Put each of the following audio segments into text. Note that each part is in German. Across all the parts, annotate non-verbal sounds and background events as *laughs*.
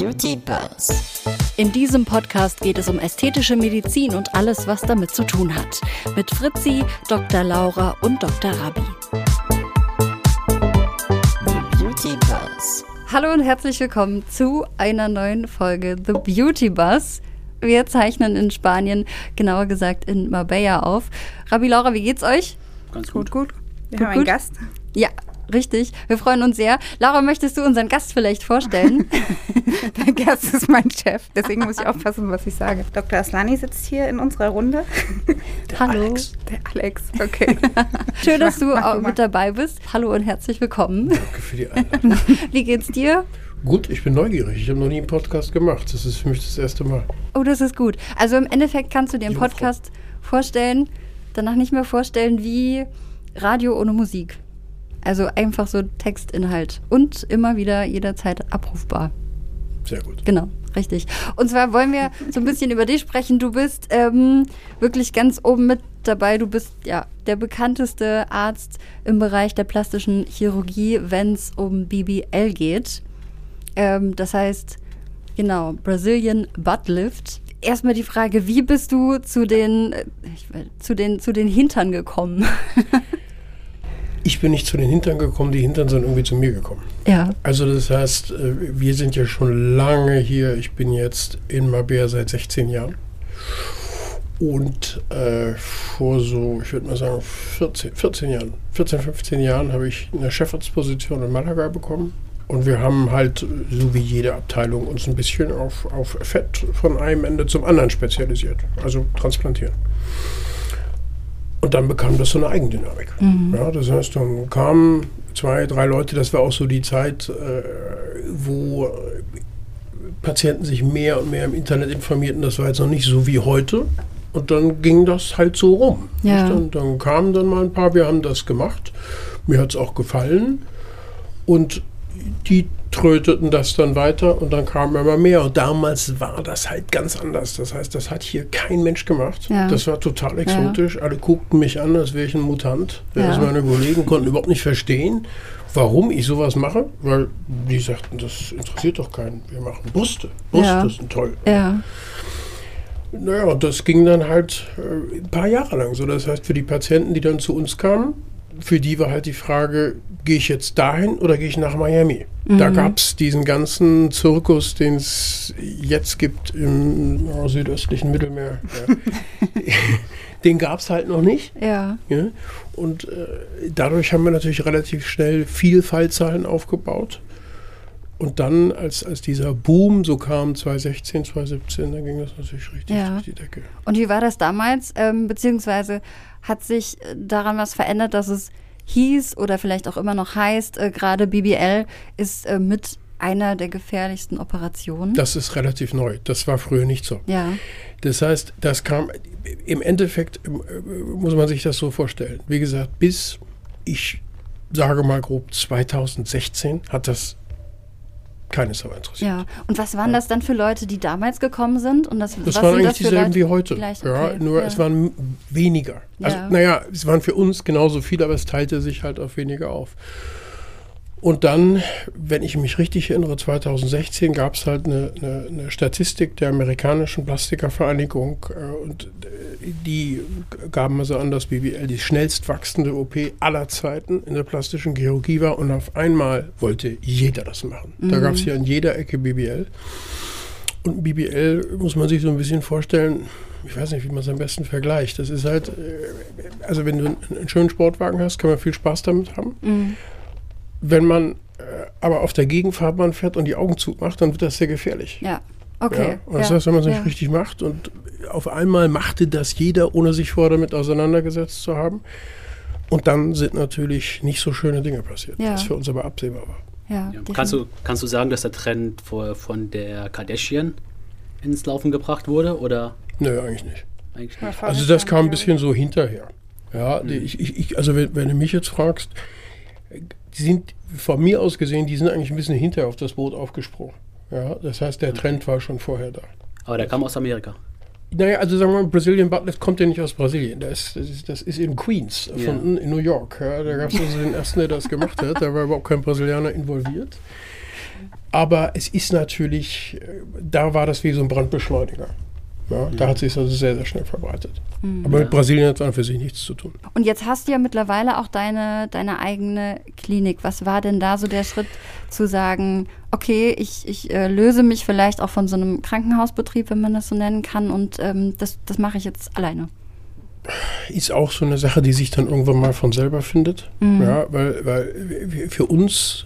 Beauty Buzz. In diesem Podcast geht es um ästhetische Medizin und alles, was damit zu tun hat. Mit Fritzi, Dr. Laura und Dr. Rabi. Beauty Buzz. Hallo und herzlich willkommen zu einer neuen Folge The Beauty Buzz. Wir zeichnen in Spanien, genauer gesagt in Marbella auf. Rabi, Laura, wie geht's euch? Ganz gut. Gut, gut. Wir Gut, haben einen gut. Gast. Ja, richtig. Wir freuen uns sehr. Laura, möchtest du unseren Gast vielleicht vorstellen? *laughs* Der Gast ist mein Chef, deswegen muss ich aufpassen, was ich sage. Dr. Aslani sitzt hier in unserer Runde. Hallo. Der Alex, okay. *laughs* Schön, dass du Mach- mach auch mit dabei bist. Hallo und herzlich willkommen. Danke für die Einladung. *laughs* Wie geht's dir? Gut, ich bin neugierig. Ich habe noch nie einen Podcast gemacht. Das ist für mich das erste Mal. Oh, das ist gut. Also im Endeffekt kannst du dir einen. Podcast vorstellen, danach nicht mehr vorstellen wie Radio ohne Musik. Also einfach so Textinhalt und immer wieder jederzeit abrufbar. Sehr gut. Genau, richtig. Und zwar wollen wir so ein bisschen über dich sprechen. Du bist ähm, wirklich ganz oben mit dabei. Du bist ja der bekannteste Arzt im Bereich der plastischen Chirurgie, wenn es um BBL geht. Ähm, das heißt, genau, Brazilian Butt Lift. Erstmal die Frage, wie bist du zu den, äh, ich, zu den, zu den Hintern gekommen? *laughs* Ich bin nicht zu den Hintern gekommen, die Hintern sind irgendwie zu mir gekommen. ja. Also das heißt, äh, wir sind ja schon lange hier. Ich bin jetzt in Mabea seit 16 Jahren. Und äh, vor so, ich würde mal sagen, 14, 14 Jahren, 14, 15 Jahren habe ich eine Chefarztposition in Malaga bekommen. Und wir haben halt, so wie jede Abteilung, uns ein bisschen auf, auf Fett von einem Ende zum anderen spezialisiert. Also transplantieren. Und dann bekam das so eine Eigendynamik. Ja, das heißt, dann kamen zwei, drei Leute, das war auch so die Zeit, äh, wo Patienten sich mehr und mehr im Internet informierten. Das war jetzt noch nicht so wie heute. Und dann ging das halt so rum. Ja. Und dann kamen dann mal ein paar, wir haben das gemacht. Mir hat es auch gefallen. Und die tröteten das dann weiter und dann kamen immer mehr. Und damals war das halt ganz anders. Das heißt, das hat hier kein Mensch gemacht. Ja. Das war total exotisch. Alle guckten mich an, als wäre ich ein Mutant. Ja. Also meine Kollegen konnten überhaupt nicht verstehen, warum ich sowas mache, weil die sagten, das interessiert doch keinen. Wir machen Brüste. Brüste Ja. sind toll. Ja. Naja, und das ging dann halt äh, ein paar Jahre lang so. Das heißt, für die Patienten, die dann zu uns kamen, für die war halt die Frage, gehe ich jetzt dahin oder gehe ich nach Miami? Da gab es diesen ganzen Zirkus, den es jetzt gibt im ja, südöstlichen Mittelmeer. Ja. *laughs* den gab es halt noch nicht. Ja. Ja? Und äh, dadurch haben wir natürlich relativ schnell viel Fallzahlen aufgebaut. Und dann, als, als dieser Boom so kam, 2016, 2017, dann ging das natürlich richtig Ja. durch die Decke. Und wie war das damals? Ähm, beziehungsweise hat sich äh, daran was verändert, dass es hieß oder vielleicht auch immer noch heißt, äh, gerade BBL ist äh, mit einer der gefährlichsten Operationen? Das ist relativ neu. Das war früher nicht so. ja. Das heißt, das kam, im Endeffekt äh, muss man sich das so vorstellen. Wie gesagt, bis ich sage mal grob 2016 hat das keine Sau interessiert. Ja. Und was waren das dann für Leute, die damals gekommen sind? Und das, Das was waren eigentlich das dieselben Leute? wie heute. Gleich, ja, okay. nur ja. es waren weniger. Also, Ja. naja, es waren für uns genauso viele, aber es teilte sich halt auf weniger auf. Und dann, wenn ich mich richtig erinnere, 2016 gab es halt eine, eine, eine Statistik der amerikanischen Plastikervereinigung äh, und äh, die gaben also an, dass BBL die schnellst wachsende OP aller Zeiten in der plastischen Chirurgie war und auf einmal wollte jeder das machen. Da gab es ja in jeder Ecke BBL. Und BBL muss man sich so ein bisschen vorstellen, ich weiß nicht, wie man es am besten vergleicht. Das ist halt, äh, also wenn du einen, einen schönen Sportwagen hast, kann man viel Spaß damit haben. Mhm. Wenn man äh, aber auf der Gegenfahrbahn fährt und die Augen zumacht, dann wird das sehr gefährlich. Ja. Okay. Ja? Und das heißt, wenn man es ja. nicht richtig macht und auf einmal machte das jeder, ohne sich vorher damit auseinandergesetzt zu haben. Und dann sind natürlich nicht so schöne Dinge passiert, Ja. was für uns aber absehbar war. Ja, Ja. Kannst, du, kannst du sagen, dass der Trend vor, von der Kardashian ins Laufen gebracht wurde? Oder Nö, eigentlich nicht. eigentlich nicht? Also das kam ein bisschen so hinterher. Ja, ich, ich, ich, also wenn, wenn du mich jetzt fragst, die sind von mir aus gesehen, die sind eigentlich ein bisschen hinterher auf das Boot aufgesprungen. Ja, das heißt, der Trend war schon vorher da. Aber der kam aus Amerika. Naja, also sagen wir mal, Brazilian Buttlift kommt ja nicht aus Brasilien. Das, ist, das ist in Queens erfunden, in New York. Ja, da gab es also den ersten, der das gemacht hat. Da war überhaupt kein Brasilianer involviert. Aber es ist natürlich, äh, da war das wie so ein Brandbeschleuniger. Ja, Da hat sich also sehr, sehr schnell verbreitet. Aber mit Brasilien hat es an für sich nichts zu tun. Und jetzt hast du ja mittlerweile auch deine, deine eigene Klinik. Was war denn da so der Schritt zu sagen, okay, ich, ich äh, löse mich vielleicht auch von so einem Krankenhausbetrieb, wenn man das so nennen kann, und ähm, das, das mache ich jetzt alleine. Ist auch so eine Sache, die sich dann irgendwann mal von selber findet. Ja, weil, weil für uns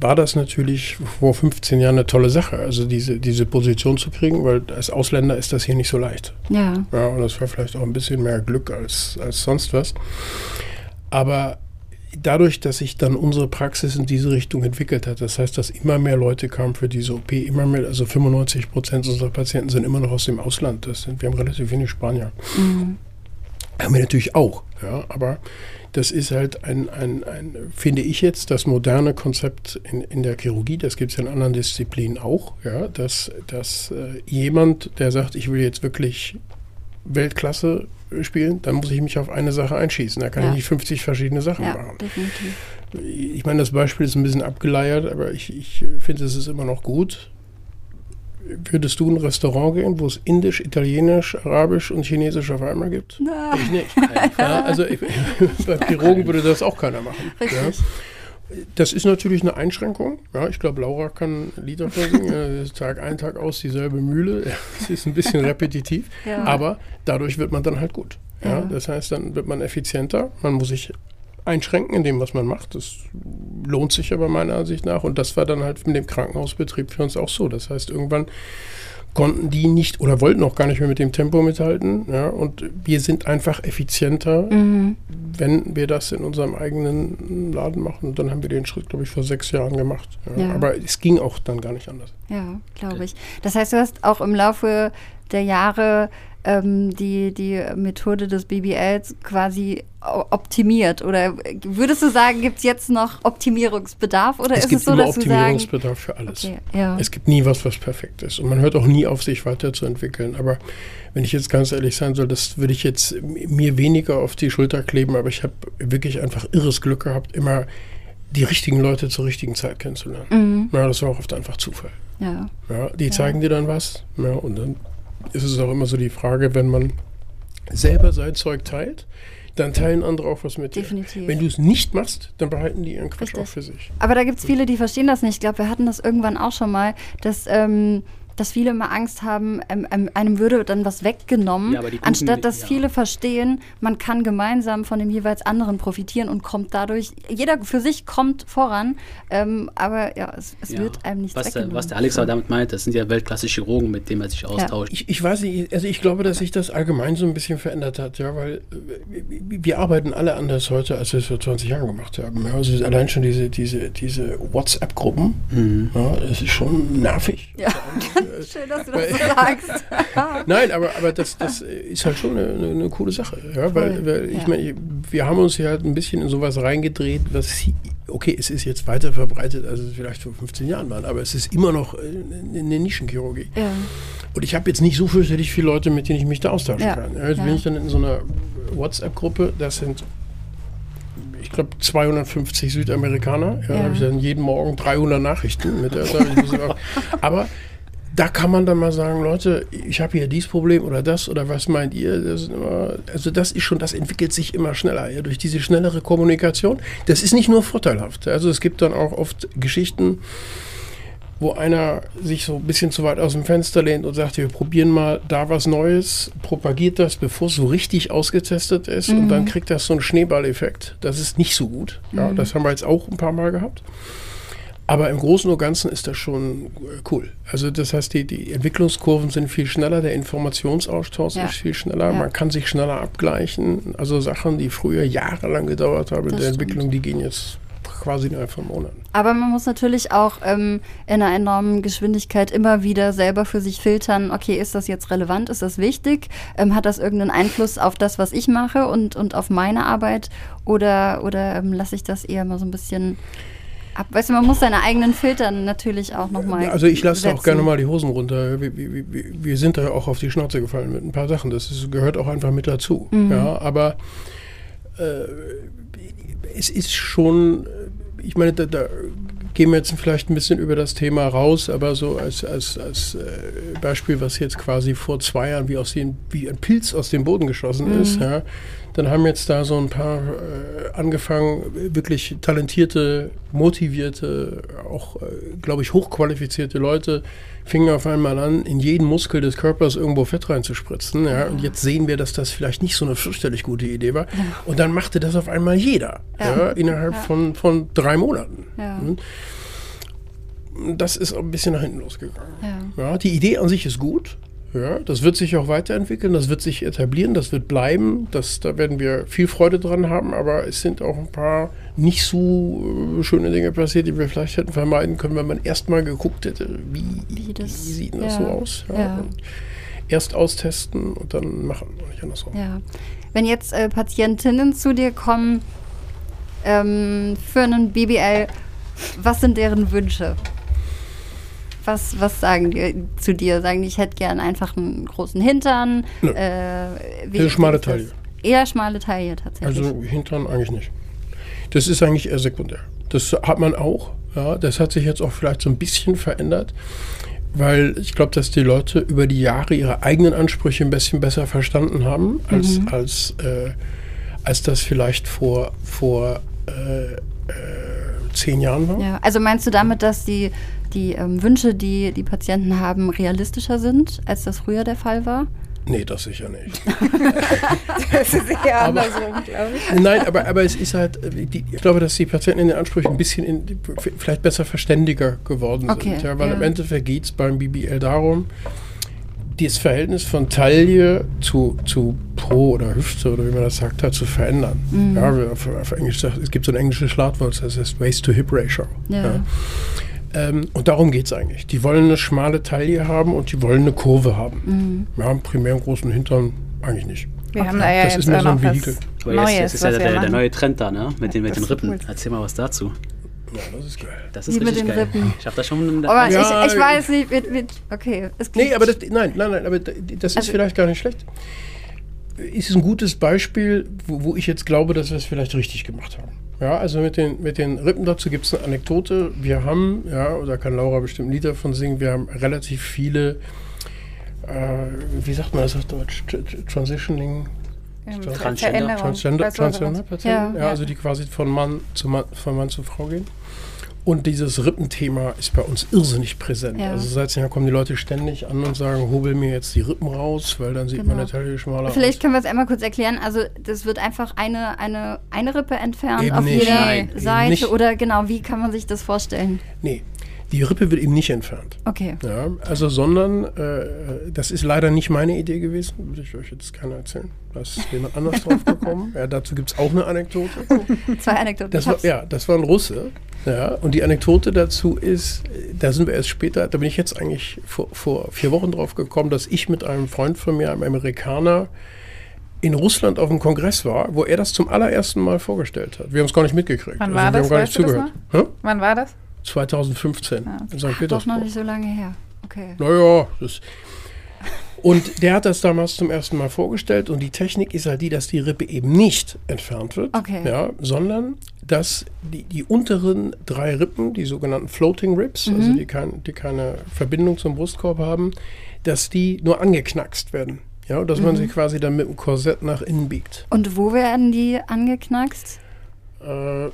war das natürlich vor 15 Jahren eine tolle Sache, also diese, diese Position zu kriegen, weil als Ausländer ist das hier nicht so leicht. Ja. Ja, und das war vielleicht auch ein bisschen mehr Glück als, als sonst was. Aber dadurch, dass sich dann unsere Praxis in diese Richtung entwickelt hat, das heißt, dass immer mehr Leute kamen für diese OP, immer mehr, also 95 Prozent unserer Patienten sind immer noch aus dem Ausland. Das sind, wir haben relativ wenig Spanier. Haben wir natürlich auch, ja, aber das ist halt ein, ein, ein, finde ich jetzt, das moderne Konzept in, in der Chirurgie, das gibt es in anderen Disziplinen auch, ja, dass, dass äh, jemand, der sagt, ich will jetzt wirklich Weltklasse spielen, dann muss ich mich auf eine Sache einschießen. Da kann Ja. ich nicht 50 verschiedene Sachen Ja, machen. definitiv. Ich meine, das Beispiel ist ein bisschen abgeleiert, aber ich, ich finde, es ist immer noch gut. Würdest du in ein Restaurant gehen, wo es Indisch, Italienisch, Arabisch und Chinesisch auf einmal gibt? Ich nicht. Ja, also ich, *laughs* beim Chirurgen würde das auch keiner machen. Ja. Das ist natürlich eine Einschränkung. Ja, ich glaube, Laura kann ein Lied davon singen. *laughs* Tag ein, Tag aus dieselbe Mühle. Es ist ein bisschen repetitiv, Ja. aber dadurch wird man dann halt gut. Ja. Das heißt, dann wird man effizienter. Man muss sich einschränken in dem, was man macht. Das lohnt sich aber meiner Ansicht nach. Und das war dann halt mit dem Krankenhausbetrieb für uns auch so. Das heißt, irgendwann konnten die nicht oder wollten auch gar nicht mehr mit dem Tempo mithalten. Ja, und wir sind einfach effizienter, Mhm. wenn wir das in unserem eigenen Laden machen. Und dann haben wir den Schritt, glaube ich, vor sechs Jahren gemacht. Ja, Ja. Aber es ging auch dann gar nicht anders. Ja, glaube ich. Das heißt, du hast auch im Laufe der Jahre ähm, die, die Methode des BBLs quasi optimiert. Oder würdest du sagen, gibt es jetzt noch Optimierungsbedarf? Oder es ist gibt es so, immer dass Optimierungsbedarf für alles. okay, ja. Es gibt nie was, was perfekt ist. Und man hört auch nie auf, sich weiterzuentwickeln. Aber wenn ich jetzt ganz ehrlich sein soll, das würde ich jetzt mir weniger auf die Schulter kleben. Aber ich habe wirklich einfach irres Glück gehabt, immer die richtigen Leute zur richtigen Zeit kennenzulernen. Mhm. Ja, das war auch oft einfach Zufall. ja. Ja, die zeigen dir dann was. Ja, und dann ist es auch immer so die Frage, wenn man selber sein Zeug teilt, dann teilen andere auch was mit dir. Definitiv. Wenn du es nicht machst, dann behalten die ihren Quatsch Richtig. auch für sich. Aber da gibt es viele, die verstehen das nicht. Ich glaube, wir hatten das irgendwann auch schon mal, dass, ähm, dass viele immer Angst haben, ähm, ähm, einem würde dann was weggenommen, Ja, guten- anstatt dass ja. viele verstehen, man kann gemeinsam von dem jeweils anderen profitieren und kommt dadurch, jeder für sich kommt voran, ähm, aber ja, es, es Ja. wird einem nichts was der, weggenommen. was der Alex aber damit meint, das sind ja Weltklasse-Chirurgen, mit denen er sich austauscht. Ich, ich weiß nicht, also ich glaube, dass sich das allgemein so ein bisschen verändert hat, ja, weil äh, wir- arbeiten alle anders heute, als wir es vor 20 Jahren gemacht haben. Ja, also allein schon diese, diese, diese WhatsApp-Gruppen, Mhm. ja, das ist schon nervig. ja, schön, dass du das so *laughs* sagst. Nein, aber, aber das, das ist halt schon eine, eine, eine coole Sache. Ja, weil, weil ich ja. meine, wir haben uns hier halt ein bisschen in sowas reingedreht, was, okay, es ist jetzt weiter verbreitet, als es vielleicht vor 15 Jahren war, aber es ist immer noch äh, eine Nischenchirurgie. ja. Und ich habe jetzt nicht so fürchterlich viele Leute, mit denen ich mich da austauschen Ja, kann. Ja, jetzt ja. bin ich dann in so einer WhatsApp-Gruppe, das sind, ich glaube, 250 Südamerikaner. Ja, Ja. Da habe ich dann jeden Morgen 300 Nachrichten mit. Der, aber da kann man dann mal sagen, Leute, ich habe hier dieses Problem oder das oder was meint ihr? Das immer, also das ist schon, das entwickelt sich immer schneller ja, durch diese schnellere Kommunikation. Das ist nicht nur vorteilhaft. Also es gibt dann auch oft Geschichten, wo einer sich so ein bisschen zu weit aus dem Fenster lehnt und sagt, wir probieren mal da was Neues, propagiert das, bevor es so richtig ausgetestet ist und dann kriegt das so einen Schneeballeffekt. Das ist nicht so gut. Ja, Das haben wir jetzt auch ein paar Mal gehabt. Aber im Großen und Ganzen ist das schon äh, cool. Also das heißt, die, die Entwicklungskurven sind viel schneller, der Informationsaustausch Ja. ist viel schneller, Ja. man kann sich schneller abgleichen. Also Sachen, die früher jahrelang gedauert haben in der stimmt. Entwicklung, die gehen jetzt quasi innerhalb von Monaten. Aber man muss natürlich auch ähm, in einer enormen Geschwindigkeit immer wieder selber für sich filtern, okay, ist das jetzt relevant, ist das wichtig, ähm, hat das irgendeinen Einfluss auf das, was ich mache und, und auf meine Arbeit oder, oder ähm, lasse ich das eher mal so ein bisschen ab? Weißt du, man muss seine eigenen Filtern natürlich auch nochmal Also ich lasse auch gerne mal die Hosen runter. Wir, wir, wir- sind da auch auf die Schnauze gefallen mit ein paar Sachen. Das ist, gehört auch einfach mit dazu. Ja, aber äh, es ist schon, ich meine, da, da gehen wir jetzt vielleicht ein bisschen über das Thema raus, aber so als, als, als äh, Beispiel, was jetzt quasi vor zwei Jahren wie, aus den, wie ein Pilz aus dem Boden geschossen ist, ja, dann haben jetzt da so ein paar äh, angefangen, wirklich talentierte, motivierte, auch, äh, glaube ich, hochqualifizierte Leute fingen auf einmal an, in jeden Muskel des Körpers irgendwo Fett reinzuspritzen. Ja, und jetzt sehen wir, dass das vielleicht nicht so eine fürchterlich gute Idee war. Und dann machte das auf einmal jeder, ja. Ja. innerhalb. Von, von drei Monaten. Hm. Das ist ein bisschen nach hinten losgegangen. Ja. Ja, die Idee an sich ist gut. Ja, das wird sich auch weiterentwickeln, das wird sich etablieren, das wird bleiben. Das, da werden wir viel Freude dran haben, aber es sind auch ein paar nicht so äh, schöne Dinge passiert, die wir vielleicht hätten vermeiden können, wenn man erst mal geguckt hätte, wie, Wie das- wie sieht denn das ja, so aus. ja. Und erst austesten und dann machen, nicht andersrum. Ja. Wenn jetzt äh, Patientinnen zu dir kommen ähm, für einen BBL, was sind deren Wünsche? Was, was sagen die zu dir? Sagen die, ich hätte gern einfach einen großen Hintern? Nö. Äh, wie Eher schmale? Taille. Eher schmale Taille tatsächlich. Also Hintern eigentlich nicht. Das ist eigentlich eher sekundär. Das hat man auch. Ja, das hat sich jetzt auch vielleicht so ein bisschen verändert, weil ich glaube, dass die Leute über die Jahre ihre eigenen Ansprüche ein bisschen besser verstanden haben, als, als, äh, als das vielleicht vor, vor äh, äh, zehn Jahren war. ja. Also meinst du damit, dass die, die ähm, Wünsche, die die Patienten haben, realistischer sind, als das früher der Fall war? Nee, das sicher nicht. *laughs* Das ist eher andersrum, glaube ich. Nein, aber, aber es ist halt, äh, die, ich glaube, dass die Patienten in den Ansprüchen ein bisschen in, vielleicht besser verständiger geworden Okay, sind. Ja, weil ja. im Endeffekt geht es beim BBL darum, das Verhältnis von Taille zu, zu Po oder Hüfte oder wie man das sagt, halt zu verändern. Mhm. Ja, wir- auf, auf Englisch es gibt so ein englisches Schlagwort, das heißt Waist-to-Hip-Ratio. Ja. Ähm, und darum geht es eigentlich. Die wollen eine schmale Taille haben und die wollen eine Kurve haben. Mhm. Wir haben primär einen großen Hintern eigentlich nicht. Wir haben da ja Das jetzt ist mehr auch so ein Vehikel. Aber Neues, jetzt, ist ja der, der neue Trend da, ne? Mit den, mit den Rippen. cool. Erzähl mal was dazu. Ja, das ist geil. Das ist Wie mit richtig den geil. Rippen. Ich habe da schon. Aber Ja, ich, ich weiß nicht, mit, mit, okay. Es Nee, aber das, nein, nein, nein, aber das ist Also- vielleicht gar nicht schlecht. Ist ein gutes Beispiel, wo, wo ich jetzt glaube, dass wir es vielleicht richtig gemacht haben. Ja, also mit den, mit den Rippen dazu gibt es eine Anekdote. Wir haben, ja, da kann Laura bestimmt ein Lied davon singen, wir haben relativ viele, äh, wie sagt man das auf Deutsch, Tr- Tr- Transitioning, Ähm, Transgender. Transgender, Transgender Patienten, Ja, ja, ja. also die quasi von Mann zu Mann, von Mann zu Frau gehen. Und dieses Rippenthema ist bei uns irrsinnig präsent. Ja. Also seit Jahren kommen die Leute ständig an und sagen, hobel mir jetzt die Rippen raus, weil dann sieht Genau. meine Taille schmaler Vielleicht aus. können wir es einmal kurz erklären. Also das wird einfach eine, eine, eine Rippe entfernt Eben auf nicht. jeder Nein, Seite. Oder genau, wie kann man sich das vorstellen? Nee, die Rippe wird eben nicht entfernt. Okay. Ja, also sondern, äh, das ist leider nicht meine Idee gewesen, würde ich euch jetzt keiner erzählen. Da ist *laughs* jemand anders drauf gekommen. Ja, dazu gibt es auch eine Anekdote. *laughs* Zwei Anekdoten. Das war, ja, das war ein Russe. Ja, und die Anekdote dazu ist, da sind wir erst später, da bin ich jetzt eigentlich vor, vor vier Wochen drauf gekommen, dass ich mit einem Freund von mir, einem Amerikaner, in Russland auf einem Kongress war, wo er das zum allerersten Mal vorgestellt hat. Wir haben es gar nicht mitgekriegt. Wann Also war wir das? haben gar nicht Weißt du das? Wann war das? 2015 Ah, in St. Doch noch Petersburg. nicht so lange her. Okay. Naja, das. Und der hat das damals zum ersten Mal vorgestellt und die Technik ist halt die, dass die Rippe eben nicht entfernt wird, Okay. ja, sondern dass die, die unteren drei Rippen, die sogenannten Floating Ribs, also die, kein, die keine Verbindung zum Brustkorb haben, dass die nur angeknackst werden. Ja, und dass man sie quasi dann mit dem Korsett nach innen biegt. Und wo werden die angeknackst? Äh,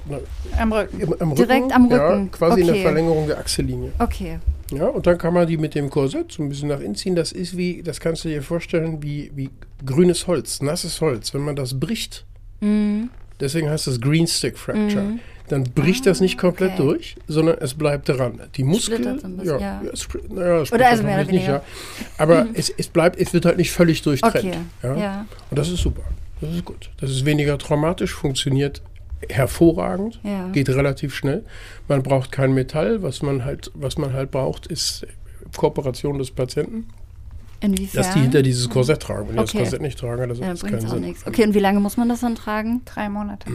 Am Rücken. im, am Direkt Rücken, am Ja, Rücken. quasi in der Okay. Verlängerung der Achsellinie. Okay. Ja, und dann kann man die mit dem Korsett so ein bisschen nach innen ziehen. Das ist wie, das kannst du dir vorstellen, wie, wie grünes Holz, nasses Holz. Wenn man das bricht, Mhm. deswegen heißt das Green Stick Fracture, dann bricht das nicht komplett okay. durch, sondern es bleibt dran. Die Muskeln, ja, ja. es Oder also mehr oder nicht, ja. Aber *laughs* es, es bleibt, es wird halt nicht völlig durchtrennt. Okay. Ja? Ja. Und das ist super. Das ist gut. Das ist weniger traumatisch, funktioniert hervorragend, Ja. geht relativ schnell. Man braucht kein Metall. Was man halt, was man halt braucht, ist Kooperation des Patienten, Inwiefern? dass die hinter dieses Korsett tragen. Wenn die Okay. das Korsett nicht tragen, das ja, hat bringt keinen auch Sinn. nichts. Okay, und wie lange muss man das dann tragen? Drei Monate.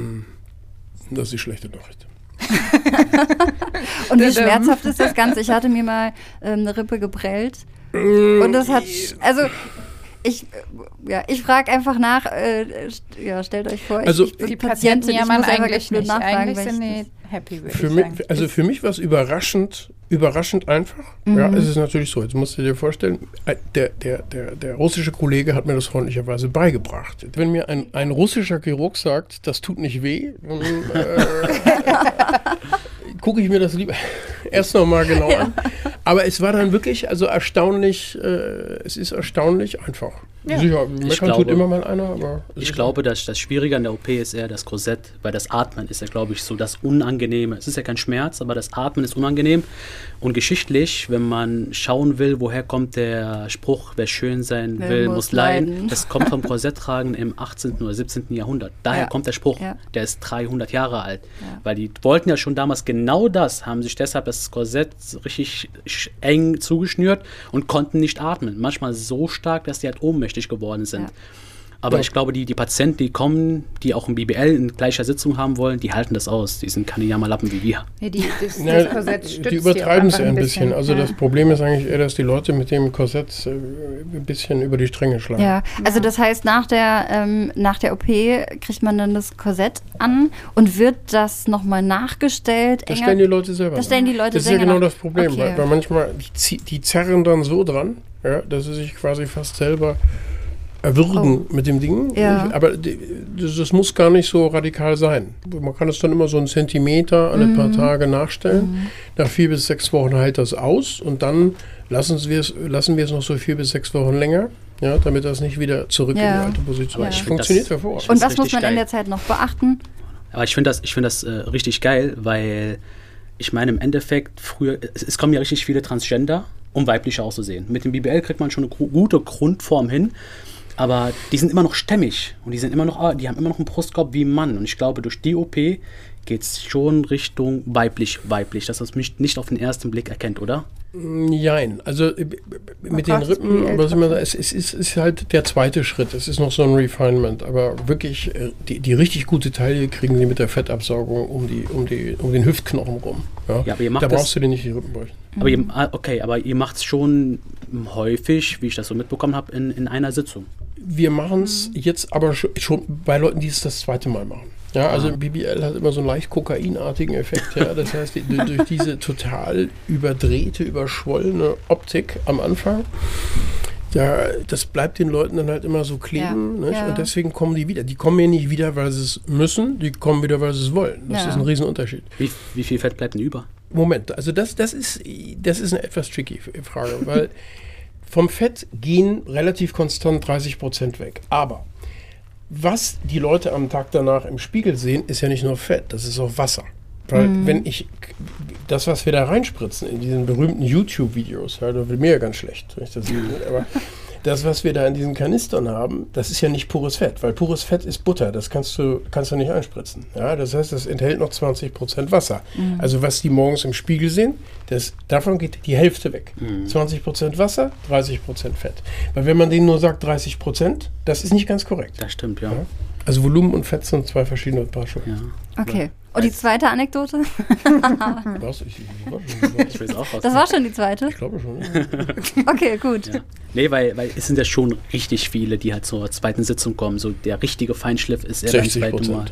Das ist die schlechte Nachricht. *laughs* Und wie schmerzhaft ist das Ganze? Ich hatte mir mal ähm, eine Rippe geprellt. Mm, Und das hat, also ich, äh, ja, ich frage einfach nach, äh, ja, stellt euch vor, ich, Also- ich bin Die Patientin, ich muss einfach eigentlich nicht. nachfragen, Eigentlich sind die happy, würde Für ich mich, sagen. also für mich war es überraschend, überraschend einfach. Ja, es ist natürlich so. Jetzt musst du dir vorstellen, äh, der, der, der, der russische Kollege hat mir das freundlicherweise beigebracht. Wenn mir ein, ein russischer Chirurg sagt, das tut nicht weh, dann äh, *laughs* *laughs* gucke ich mir das lieber *laughs* erst nochmal genau *laughs* an. Aber es war dann wirklich also erstaunlich, äh, es ist erstaunlich einfach. Sicher, meckern glaube- tut immer mal einer, aber Ich glaube, dass das Schwierige an der OP ist eher das Korsett, weil das Atmen ist ja, glaube ich, so das Unangenehme. Es ist ja kein Schmerz, aber das Atmen ist unangenehm. Und geschichtlich, wenn man schauen will, woher kommt der Spruch, wer schön sein Wer will, muss leiden, leiden. das kommt vom *laughs* Korsetttragen im 18. oder 17. Jahrhundert. Daher Ja. kommt der Spruch, Ja. der ist 300 Jahre alt. Ja. Weil die wollten ja schon damals genau das, haben sich deshalb das Korsett richtig eng zugeschnürt und konnten nicht atmen. Manchmal so stark, dass die halt ohnmächtig geworden sind. Ja. Aber Ja. ich glaube, die, die Patienten, die kommen, die auch ein BBL in gleicher Sitzung haben wollen, die halten das aus. Die sind keine Jammerlappen wie wir. Nee, die, das, Ja, das Korsett die übertreiben es ja ein bisschen. Also ja. das Problem ist eigentlich eher, dass die Leute mit dem Korsett äh, ein bisschen über die Stränge schlagen. Ja, also das heißt, nach der, ähm, nach der OP kriegt man dann das Korsett an und wird das nochmal nachgestellt. Das enger- stellen die Leute selber. Das stellen die Leute Das ist ja genau nach. das Problem, Okay. weil, weil manchmal die, die zerren dann so dran, ja, dass sie sich quasi fast selber erwürgen mit dem Ding. Oh. Ja. Aber das, muss gar nicht so radikal sein. Man kann es dann immer so einen Zentimeter alle Mhm. paar Tage nachstellen. Nach vier bis sechs Wochen heilt das aus und dann lassen wir es, lassen wir es noch so vier bis sechs Wochen länger, ja, damit das nicht wieder zurück in Ja. die alte Position Ja. Funktioniert das- hervorragend. Und Das was muss man richtig in geil. der Zeit noch beachten? Aber ich finde das, ich find das äh, richtig geil, weil ich meine, im Endeffekt, früher, es, es kommen ja richtig viele Transgender, um weibliche auszusehen. Mit dem BBL kriegt man schon eine gute Grundform hin, aber die sind immer noch stämmig und die sind immer noch, die haben immer noch einen Brustkorb wie ein Mann. Und ich glaube, durch die OP geht es schon Richtung weiblich, weiblich, dass man es nicht, nicht auf den ersten Blick erkennt, oder? Jein. Also äh, mit den Rippen, was immer, trotzdem. es ist, ist, ist halt der zweite Schritt. Es ist noch so ein Refinement. Aber wirklich, äh, die, die richtig gute Taille kriegen sie mit der Fettabsaugung um, die, um, die, um den Hüftknochen rum. Ja, Ja, aber ihr macht da das- brauchst du dir nicht die Rippen bräuchten. Aber ihr, ah, okay, aber ihr macht es schon häufig, wie ich das so mitbekommen habe, in, in einer Sitzung. Wir machen es jetzt aber schon, bei Leuten, die es das zweite Mal machen. Ja, also BBL hat immer so einen leicht kokainartigen Effekt. Ja, das heißt, die, durch durch diese total überdrehte, überschwollene Optik am Anfang, ja, das bleibt den Leuten dann halt immer so kleben. Ja, nicht? ja. Und deswegen kommen die wieder. Die kommen ja nicht wieder, weil sie es müssen, die kommen wieder, weil sie es wollen. Das Ja. ist ein Riesenunterschied. Wie, wie viel Fett bleibt denn über? Moment, also das, das, ist, das ist eine etwas tricky Frage, weil *laughs* vom Fett gehen relativ konstant 30 Prozent weg. Aber was die Leute am Tag danach im Spiegel sehen, ist ja nicht nur Fett, das ist auch Wasser. Weil wenn ich das, was wir da reinspritzen in diesen berühmten YouTube-Videos, ja, da wird mir ja ganz schlecht, wenn ich das sehe, aber das, was wir da in diesen Kanistern haben, das ist ja nicht pures Fett, weil pures Fett ist Butter, das kannst du, kannst du nicht einspritzen. Ja, das heißt, das enthält noch 20 Prozent Wasser. Also was die morgens im Spiegel sehen, das, davon geht die Hälfte weg. 20 Prozent Wasser, 30 Prozent Fett. Weil wenn man denen nur sagt 30 Prozent, das ist nicht ganz korrekt. Das stimmt, ja. Ja. Also Volumen und Fett sind zwei verschiedene Paar Schuhe. ja. Okay. Und die zweite Anekdote? *laughs* Was? Ich, ich, es auch raus. Das war schon die zweite? ich glaube schon. *laughs* Okay, gut. Ja. Nee, weil, weil es sind ja schon richtig viele, die halt zur zweiten Sitzung kommen. So der richtige Feinschliff ist eher beim 60 zweiten Mal.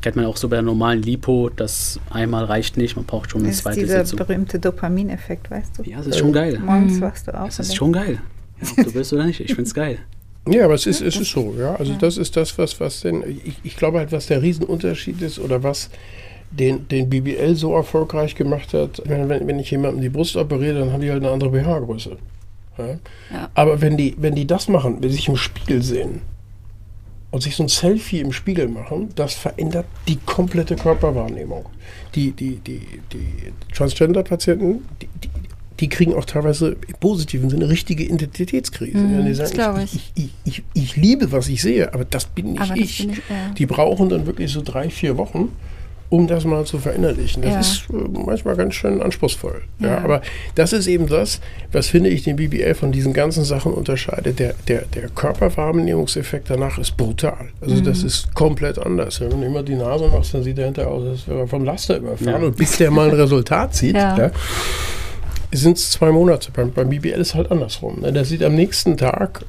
Kennt man auch so bei der normalen Lipo, das einmal reicht nicht, man braucht schon eine Das ist zweite dieser Sitzung. berühmte Dopamineffekt, weißt du? Ja, das ist schon geil. Morgens wachst du auf. Das ist schon geil. Ja, ob du willst oder nicht, ich find's geil. *laughs* Ja, aber es ist, es ist so, ja. Also das ist das, was, was denn, ich, ich glaube halt, was der Riesenunterschied ist oder was den, den BBL so erfolgreich gemacht hat. Wenn, wenn, wenn ich jemandem die Brust operiere, dann haben die halt eine andere BH-Größe. Ja? Ja. Aber wenn die, wenn die das machen, wenn sie sich im Spiegel sehen und sich so ein Selfie im Spiegel machen, das verändert die komplette Körperwahrnehmung. Die, die, die, die Transgender-Patienten, die, die, die kriegen auch teilweise im positiven Sinne richtige Identitätskrisen. Mhm, die sagen, ich, ich, ich, ich, ich liebe, was ich sehe, aber das bin nicht Aber ich. bin ich, ja. Die brauchen dann wirklich so drei, vier Wochen, um das mal zu verinnerlichen. Das Ja. ist äh, manchmal ganz schön anspruchsvoll. Ja. Ja. aber das ist eben das, was finde ich den BBL von diesen ganzen Sachen unterscheidet. Der, der, der Körperwahrnehmungseffekt danach ist brutal. Also Mhm. das ist komplett anders. Wenn du immer die Nase machst, dann sieht der hinterher aus, als wäre er vom Laster überfahren. Ja. Und bis der mal ein Resultat sieht, Ja. Sind es zwei Monate. Beim, beim BBL ist halt andersrum. Ne? Der sieht am nächsten Tag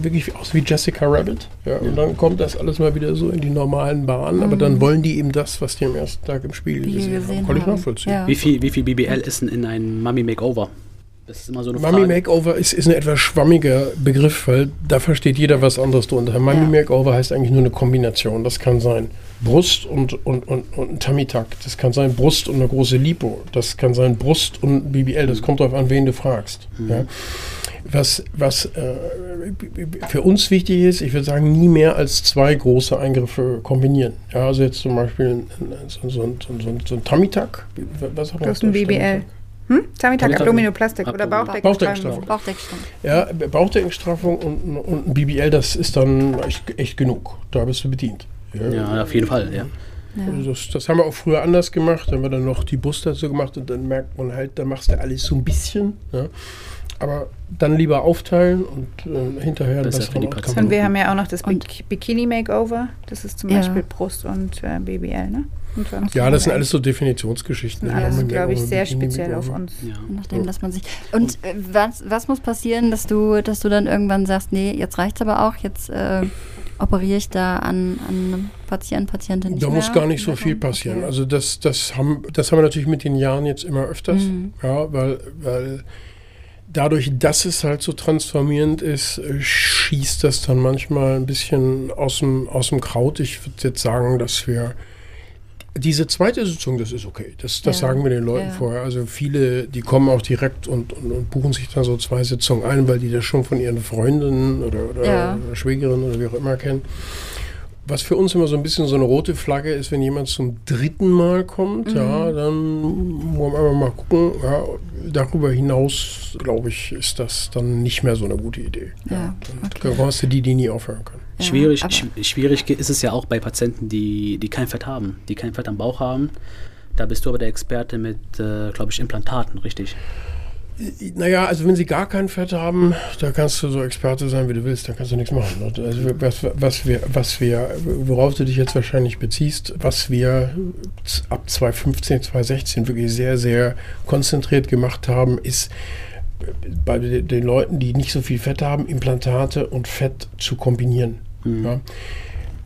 wirklich aus wie Jessica Rabbit. Ja? Und dann kommt das alles mal wieder so in die normalen Bahnen. Aber dann wollen die eben das, was die am ersten Tag im Spiegel gesehen, gesehen haben. Kann ich nachvollziehen. Ja. Wie viel, wie viel BBL ist denn in ein Mummy Makeover? Das ist immer so eine Mummy Frage. Makeover ist, ist ein etwas schwammiger Begriff, weil da versteht jeder was anderes drunter. Mummy Ja. Makeover heißt eigentlich nur eine Kombination. Das kann sein Brust und, und, und, und ein Tummy-Tuck. Das kann sein Brust und eine große Lipo. Das kann sein Brust und ein BBL. Das kommt darauf an, wen du fragst. Ja. Was, was äh, für uns wichtig ist, ich würde sagen, nie mehr als zwei große Eingriffe kombinieren. Ja, also jetzt zum Beispiel so, so, ein- so, so ein Tummy-Tuck. Was wir Das ist ein auf Deutsch? Hm? Tummy-Tuck. Abdominoplastik oder. Bauchdeckenstraffung. Bauchdeckstraffung. Ja, Bauchdeckenstraffung und, und ein BBL, das ist dann echt, echt genug. Da bist du bedient. Ja, auf jeden Fall, ja. Also das, das haben wir auch früher anders gemacht. Da haben wir dann noch die Brust dazu gemacht und dann merkt man halt, da machst du alles so ein bisschen. Ja. Aber dann lieber aufteilen und äh, hinterher ein Besser für die. Patienten. Und wir haben ja auch noch das Und- Bik- Bikini-Makeover. Das ist zum Ja. Beispiel Brust und äh, BBL, ne? Ja, das sind alles so Definitionsgeschichten. Das sind alles, Mummy glaube ich, sehr speziell auf uns. ja. Nachdem, dass man sich. Und äh, was, was muss passieren, dass du, dass du dann irgendwann sagst, nee, jetzt reicht's aber auch, jetzt äh, operiere ich da an, an einem Patienten, Patientin nicht Da mehr? muss gar nicht so Okay. viel passieren. Also das, das, haben, das haben wir natürlich mit den Jahren jetzt immer öfters. Mhm. Ja, weil, weil dadurch, dass es halt so transformierend ist, äh, schießt das dann manchmal ein bisschen aus dem, aus dem Kraut. Ich würde jetzt sagen, dass wir diese zweite Sitzung, das ist okay. Das, das Ja. sagen wir den Leuten Ja. vorher. Also viele, die kommen auch direkt und, und, und buchen sich dann so zwei Sitzungen ein, weil die das schon von ihren Freundinnen oder, oder Ja. Schwägerinnen oder wie auch immer kennen. Was für uns immer so ein bisschen so eine rote Flagge ist, wenn jemand zum dritten Mal kommt, ja, Mhm. dann wollen wir einfach mal gucken. Ja, darüber hinaus, glaube ich, ist das dann nicht mehr so eine gute Idee. Ja, okay. Dann hast du die, die nie aufhören können. Ja, Schwierig, sch schwierig ist es ja auch bei Patienten, die, die kein Fett haben, die kein Fett am Bauch haben. Da bist du aber der Experte mit, äh, glaube ich, Implantaten, richtig? Naja, also wenn sie gar kein Fett haben, da kannst du so Experte sein, wie du willst, da kannst du nichts machen. Also was, was, wir, was wir, worauf du dich jetzt wahrscheinlich beziehst, was wir ab 2015, 2016 wirklich sehr, sehr konzentriert gemacht haben, ist bei den Leuten, die nicht so viel Fett haben, Implantate und Fett zu kombinieren. Ja.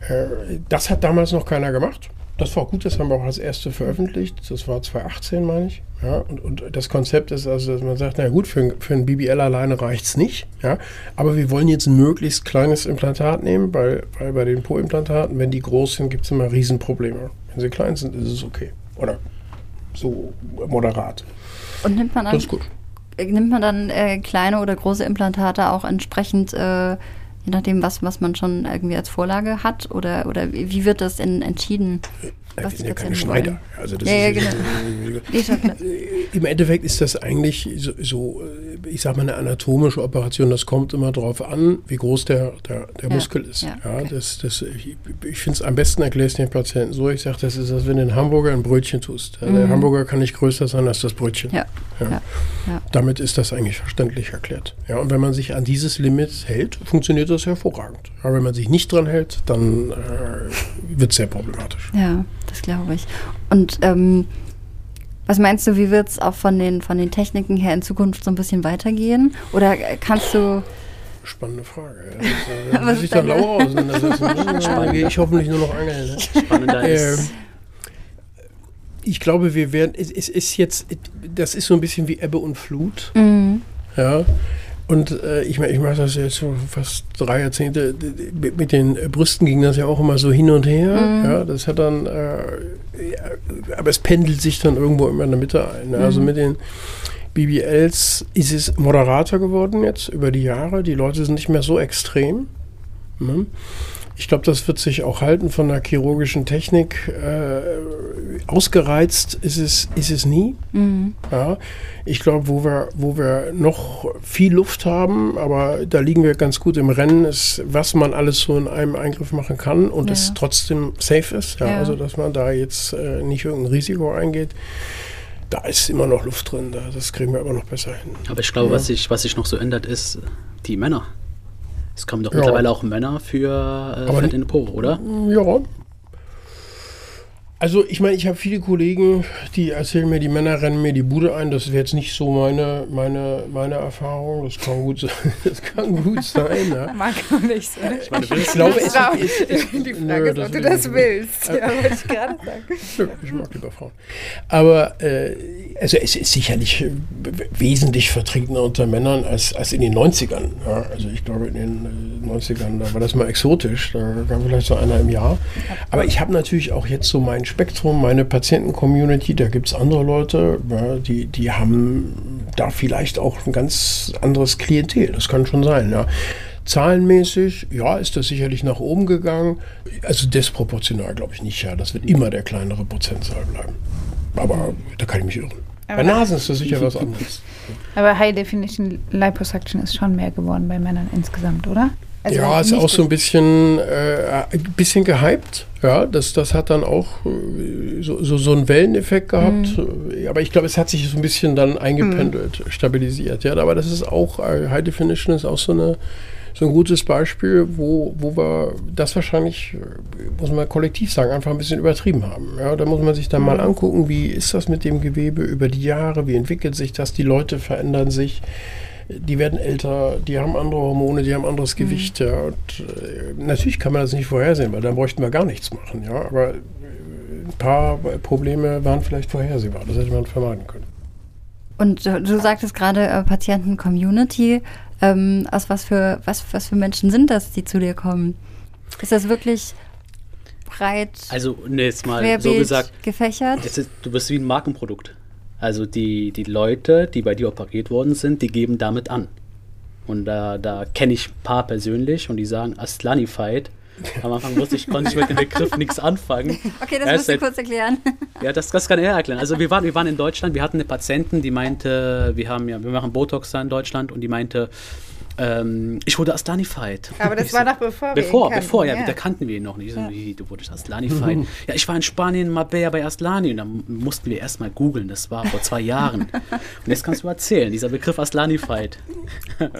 Äh, Das hat damals noch keiner gemacht. Das war gut, das haben wir auch als erste veröffentlicht. Das war 2018, meine ich. Ja, und, und das Konzept ist also, dass man sagt, na gut, für, ein- für ein BBL alleine reicht es nicht. Ja, aber wir wollen jetzt ein möglichst kleines Implantat nehmen, weil, weil bei den Po-Implantaten, wenn die groß sind, gibt es immer Riesenprobleme. Wenn sie klein sind, ist es okay. Oder so moderat. Und nimmt man Das dann, ist gut. Nimmt man dann äh, kleine oder große Implantate auch entsprechend, äh, je nachdem, was, was man schon irgendwie als Vorlage hat? Oder, oder wie wie wird das in, entschieden? Wir die sind ja keine Schneider. wollen? Also das Ja, ja, genau. Klar. Im Endeffekt ist das eigentlich so, so, äh, ich sag mal, eine anatomische Operation. Das kommt immer darauf an, wie groß der, der, der Ja, Muskel ist. ja, okay. das, das, ich ich finde es am besten, erkläre ich den Patienten so. Ich sage, das ist, als wenn du einen Hamburger ein Brötchen tust. Ja, Der Hamburger kann nicht größer sein als das Brötchen. Mhm. Ja. Damit ist das eigentlich verständlich erklärt. Ja, und wenn man sich an dieses Limit hält, funktioniert das hervorragend. Aber wenn man sich nicht dran hält, dann äh, wird es sehr problematisch. Ja, das glaube ich. Und ähm, was meinst du, wie wird es auch von den, von den Techniken her in Zukunft so ein bisschen weitergehen? Oder äh, kannst du. Spannende Frage. *laughs* Das, äh, ist sich dann deine- Lauer auseinandersetzen. Dann *laughs* gehe ich hoffentlich nur noch angeln. Ne? Spannender Ähm, ist, ich glaube, wir werden, es, es ist jetzt, das ist so ein bisschen wie Ebbe und Flut. Mhm. Ja. Und äh, ich, ich mache das jetzt so fast drei Jahrzehnte. Mit, den Brüsten ging das ja auch immer so hin und her. Ja, das hat dann, äh, ja, aber es pendelt sich dann irgendwo immer in der Mitte ein. Ne? Also mit den BBLs ist es moderater geworden jetzt über die Jahre. Die Leute sind nicht mehr so extrem. Ne? Ich glaube, das wird sich auch halten von der chirurgischen Technik. Äh, ausgereizt ist es, ist es nie. Mhm. Ja, ich glaube, wo wir, wo wir noch viel Luft haben, aber da liegen wir ganz gut im Rennen, ist, was man alles so in einem Eingriff machen kann und Ja. es trotzdem safe ist. Ja, Ja. Also, dass man da jetzt äh, nicht irgendein Risiko eingeht. Da ist immer noch Luft drin, da, das kriegen wir aber noch besser hin. aber ich glaube, was, sich, was sich noch so ändert, ist die Männer. Es kommen doch Ja. mittlerweile auch Männer für äh, in den Po, oder? Ja. Also ich meine, ich habe viele Kollegen, die erzählen mir, die Männer rennen mir die Bude ein. Das wäre jetzt nicht so meine, meine, meine Erfahrung. Das kann gut sein. *laughs* Das kann gut sein. Ja. *laughs* Mag auch nicht sein. Ich meine, Ich glaube, es, Frau, es, es, *laughs* die Frage nö, ist, ob du das willst. Ja, wollte ich gerade sagen. Nö, Ich mag lieber Frauen. Aber äh, also es ist sicherlich äh, wesentlich vertretener unter Männern als, als in den 90ern. Ja, also ich glaube, in den äh, 90ern, da war das mal exotisch. Da gab vielleicht so einer im Jahr. Aber ich habe natürlich auch jetzt so mein Spektrum, meine Patienten-Community. Da gibt es andere Leute, ja, die, die haben da vielleicht auch ein ganz anderes Klientel. Das kann schon sein. Ja. Zahlenmäßig, ja, ist das sicherlich nach oben gegangen. Also desproportional glaube ich nicht, ja. Das wird immer der kleinere Prozentzahl bleiben. Aber da kann ich mich irren. Bei Aber- Nasen ist das sicher was *laughs* anderes. Aber High Definition Liposuction ist schon mehr geworden bei Männern insgesamt, oder? Also ja, ist auch so ein bisschen, äh, ein bisschen gehypt. Ja, das, das hat dann auch äh, so, so, so einen Welleneffekt gehabt. Äh, Aber ich glaube, es hat sich so ein bisschen dann eingependelt, stabilisiert. Ja, aber das ist auch, äh, High Definition ist auch so, eine, so ein gutes Beispiel, wo, wo wir das wahrscheinlich, muss man kollektiv sagen, einfach ein bisschen übertrieben haben. Ja, da muss man sich dann mal angucken, wie ist das mit dem Gewebe über die Jahre, wie entwickelt sich das, die Leute verändern sich die werden älter, die haben andere Hormone, die haben anderes Gewicht. Ja. Und, äh, natürlich kann man das nicht vorhersehen, weil dann bräuchten wir gar nichts machen. Ja. Aber äh, ein paar Probleme waren vielleicht vorhersehbar. Das hätte man vermeiden können. Und du, du sagtest gerade äh, Patienten-Community. Ähm, aus was für, was, was für Menschen sind das, die zu dir kommen? Ist das wirklich breit, Also, ne, jetzt mal so gesagt, gefächert? es ist, du bist wie ein Markenprodukt. Also die, die Leute, die bei dir operiert worden sind, die geben damit an. Und da, da kenne ich ein paar persönlich und die sagen Aslanified. *laughs* Am Anfang wusste ich, konnte ich mit dem Begriff nichts anfangen. Okay, das musst du kurz erklären. *laughs* Ja, das, das kann er erklären. Also wir waren, wir waren in Deutschland, wir hatten eine Patientin, die meinte, wir haben ja, wir machen Botox da in Deutschland und die meinte, ähm, ich wurde Aslanified. Aber das Ich war so, noch bevor Bevor, bevor, ja, ja. da kannten wir ihn noch nicht. Ich so, wie, du wurdest Aslanified. *laughs* ja, ich war in Spanien, in Marbella bei Aslani und dann mussten wir erstmal googeln, das war vor zwei Jahren. *laughs* Und jetzt kannst du erzählen, dieser Begriff Aslanified. Ja, *laughs*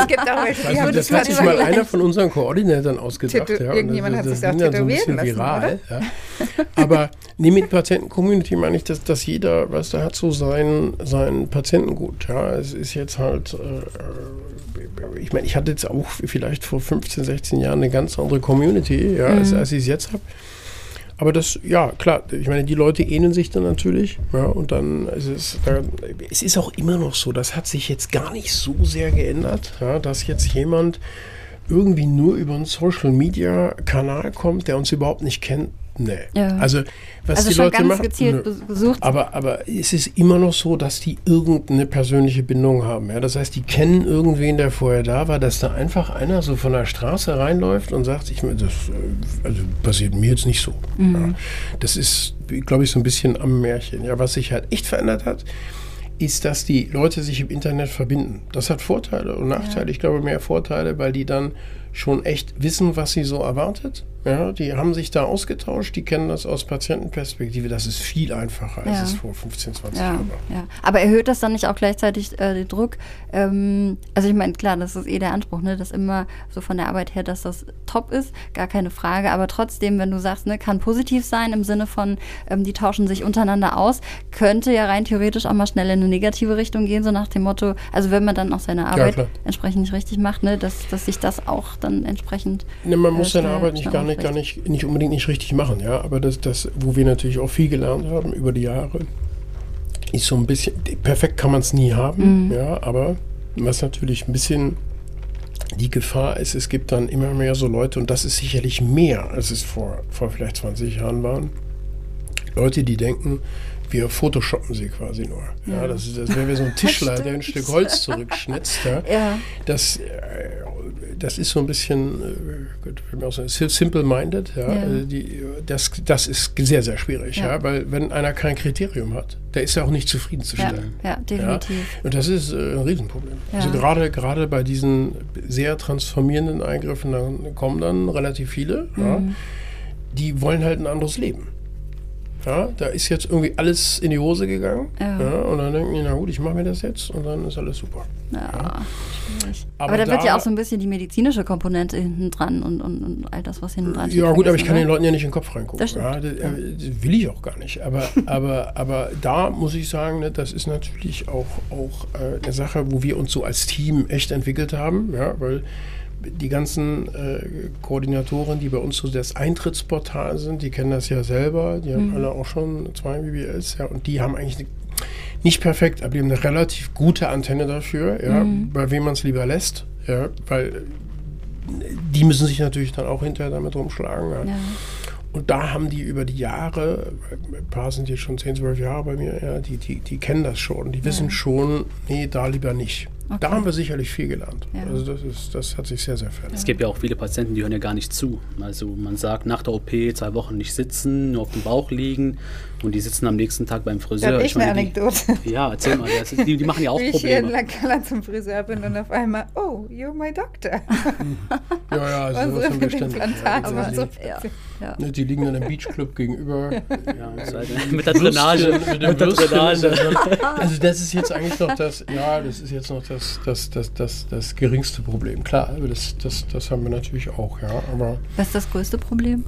Es gibt auch welche, die also, haben das das hat sich mal einer von unseren Koordinatoren ausgedacht. Tätow- Ja, irgendjemand hat das, sich das das ging dann so ein tätowieren bisschen lassen, viral. Ja. Aber nee, mit Patienten-Community meine ich, dass, dass jeder, was da hat, so sein, sein Patientengut. Ja. Es ist jetzt halt, äh, ich meine, ich hatte jetzt auch vielleicht vor 15, 16 Jahren eine ganz andere Community, ja, als, als ich es jetzt habe. Aber das, ja, klar, ich meine, die Leute ähneln sich dann natürlich. Ja, und dann ist es, da, es ist auch immer noch so, das hat sich jetzt gar nicht so sehr geändert, ja, dass jetzt jemand irgendwie nur über einen Social Media Kanal kommt, der uns überhaupt nicht kennt. Nee. Ja. Also, was Also die schon Leute ganz machen. gezielt bes- gesucht. Aber, aber es ist immer noch so, dass die irgendeine persönliche Bindung haben. Ja? Das heißt, die kennen irgendwen, der vorher da war, dass da einfach einer so von der Straße reinläuft und sagt, ich meine, das äh, also passiert mir jetzt nicht so. Ja? Das ist, glaube ich, so ein bisschen am Märchen. Ja, was sich halt echt verändert hat, ist, dass die Leute sich im Internet verbinden. Das hat Vorteile und Nachteile. Ich glaube, mehr Vorteile, weil die dann schon echt wissen, was sie so erwartet. Ja, die haben sich da ausgetauscht, die kennen das aus Patientenperspektive. Das ist viel einfacher, als Ja. es vor 15, 20 Ja, Jahren war. ja. Aber erhöht das dann nicht auch gleichzeitig äh, den Druck? Ähm, also ich meine, klar, das ist eh der Anspruch, ne, dass immer so von der Arbeit her, dass das top ist, gar keine Frage. Aber trotzdem, wenn du sagst, ne, kann positiv sein im Sinne von, ähm, die tauschen sich untereinander aus, könnte ja rein theoretisch auch mal schnell in eine negative Richtung gehen, so nach dem Motto, also wenn man dann auch seine Arbeit klar. entsprechend nicht richtig macht, ne, dass, dass sich das auch dann entsprechend. Ne, man muss äh, seine schnell- Arbeit nicht gar nicht, gar nicht, nicht unbedingt nicht richtig machen, ja. Aber das, das, wo wir natürlich auch viel gelernt haben über die Jahre, ist so ein bisschen, perfekt kann man es nie haben, ja, aber was natürlich ein bisschen die Gefahr ist, es gibt dann immer mehr so Leute, und das ist sicherlich mehr, als es vor, vor vielleicht 20 Jahren waren, Leute, die denken, wir photoshoppen sie quasi nur. Ja, das, ist, das wäre wie so ein *laughs* Tischler, der ein Stück Holz zurückschnitzt. Ja. Ja. Das, äh, das ist so ein bisschen, äh, simple-minded. Ja. Ja. Äh, Die, das, das ist sehr, sehr schwierig, ja. Ja. weil wenn einer kein Kriterium hat, der ist ja auch nicht Ja, zufriedenzustellen. ja, definitiv. Und das ist äh, ein Riesenproblem. Ja. Also gerade, gerade bei diesen sehr transformierenden Eingriffen, dann kommen dann relativ viele, ja, Mhm. die wollen halt ein anderes Leben. Ja, da ist jetzt irgendwie alles in die Hose gegangen. Ja. und dann denken die, na gut, ich mache mir das jetzt und dann ist alles super. Ja. Aber Aber, da wird ja auch so ein bisschen die medizinische Komponente hinten dran und, und, und all das, was hinten dran steht. Ja gut, aber ich kann den oder? Leuten ja nicht in den Kopf reingucken. Das ja, das, äh, das will ich auch gar nicht. Aber, *laughs* aber, aber da muss ich sagen, ne, das ist natürlich auch, auch äh, eine Sache, wo wir uns so als Team echt entwickelt haben. Ja, weil die ganzen äh, Koordinatoren, die bei uns so das Eintrittsportal sind, die kennen das ja selber. Die haben alle auch schon zwei BBLs. Ja, und die haben eigentlich eine, nicht perfekt, aber die haben eine relativ gute Antenne dafür, ja, bei wem man es lieber lässt. Ja, weil die müssen sich natürlich dann auch hinterher damit rumschlagen. Ja. Ja. Und da haben die über die Jahre, ein paar sind jetzt schon 10, 12 Jahre bei mir, ja, die, die, die kennen das schon. Die wissen schon, nee, da lieber nicht. Da Okay. haben wir sicherlich viel gelernt. Ja. Also das, ist, das hat sich sehr, sehr verändert. Es gibt ja auch viele Patienten, die hören ja gar nicht zu. Also man sagt nach der OP zwei Wochen nicht sitzen, nur auf dem Bauch liegen und die sitzen am nächsten Tag beim Friseur. habe ich eine meine, Anekdote. Die, *laughs* ja, erzähl mal. Das ist, die, die machen ja auch Wie ich hier in Probleme. La Cala zum Friseur bin und auf einmal, oh, you're my doctor. Ja, ja, *laughs* also sowas haben wir ständig. Ja, so. Ja, ja. ne, die liegen dann im Beachclub gegenüber. *laughs* Ja, das mit der Drainage. Mit Mit der Drainage. das- Also das ist jetzt eigentlich noch das, ja, das ist jetzt noch das, das, das, das, das geringste Problem. Klar, das, das, das haben wir natürlich auch, ja. Aber Was ist das größte Problem?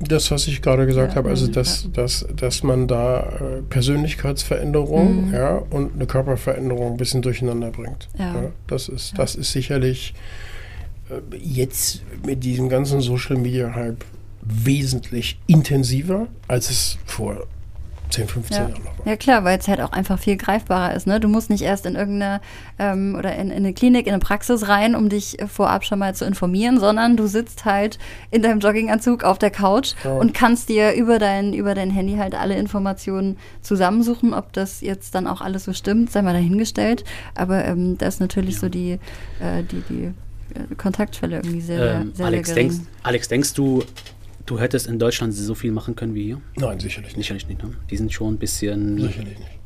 Das, was ich gerade gesagt Ja, habe, also mhm, dass, dass, dass man da äh, Persönlichkeitsveränderung Mhm. ja, und eine Körperveränderung ein bisschen durcheinander bringt. Ja. das, ist, das ist sicherlich äh, jetzt mit diesem ganzen Social Media Hype wesentlich intensiver, als es vor 10, 15 Ja. Jahren ja klar, weil es halt auch einfach viel greifbarer ist. Ne? Du musst nicht erst in irgendeine ähm, oder in, in eine Klinik, in eine Praxis rein, um dich vorab schon mal zu informieren, sondern du sitzt halt in deinem Jogginganzug auf der Couch Ja. und kannst dir über dein, über dein Handy halt alle Informationen zusammensuchen. Ob das jetzt dann auch alles so stimmt, sei mal dahingestellt. Aber ähm, da ist natürlich so die, äh, die, die äh, Kontaktschwelle irgendwie sehr, sehr, Ähm, sehr, Alex, sehr gering. denkst, Alex, denkst du, du hättest in Deutschland so viel machen können wie hier? Nein, sicherlich nicht. Sicherlich nicht, ne? Die sind schon ein bisschen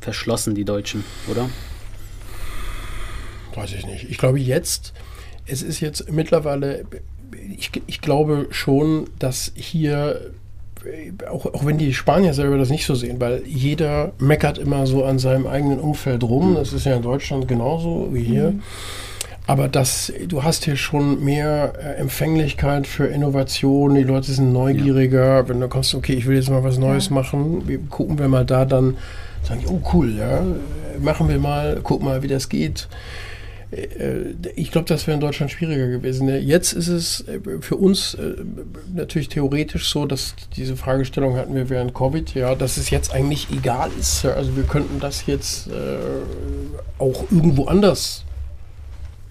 verschlossen, die Deutschen, oder? Weiß ich nicht. Ich glaube jetzt, es ist jetzt mittlerweile, ich, ich glaube schon, dass hier, auch, auch wenn die Spanier selber das nicht so sehen, weil jeder meckert immer so an seinem eigenen Umfeld rum. Das ist ja in Deutschland genauso wie hier. Aber das, du hast hier schon mehr äh, Empfänglichkeit für Innovation, die Leute sind neugieriger. Wenn du kommst, okay, ich will jetzt mal was Neues machen, wir, gucken wir mal da, dann sagen die, oh cool, ja, äh, machen wir mal, guck mal, wie das geht. Äh, Ich glaube, das wäre in Deutschland schwieriger gewesen. Ne? Jetzt ist es äh, für uns äh, natürlich theoretisch so, dass diese Fragestellung hatten wir während Covid, ja, dass es jetzt eigentlich egal ist. Ja? Also wir könnten das jetzt äh, auch irgendwo anders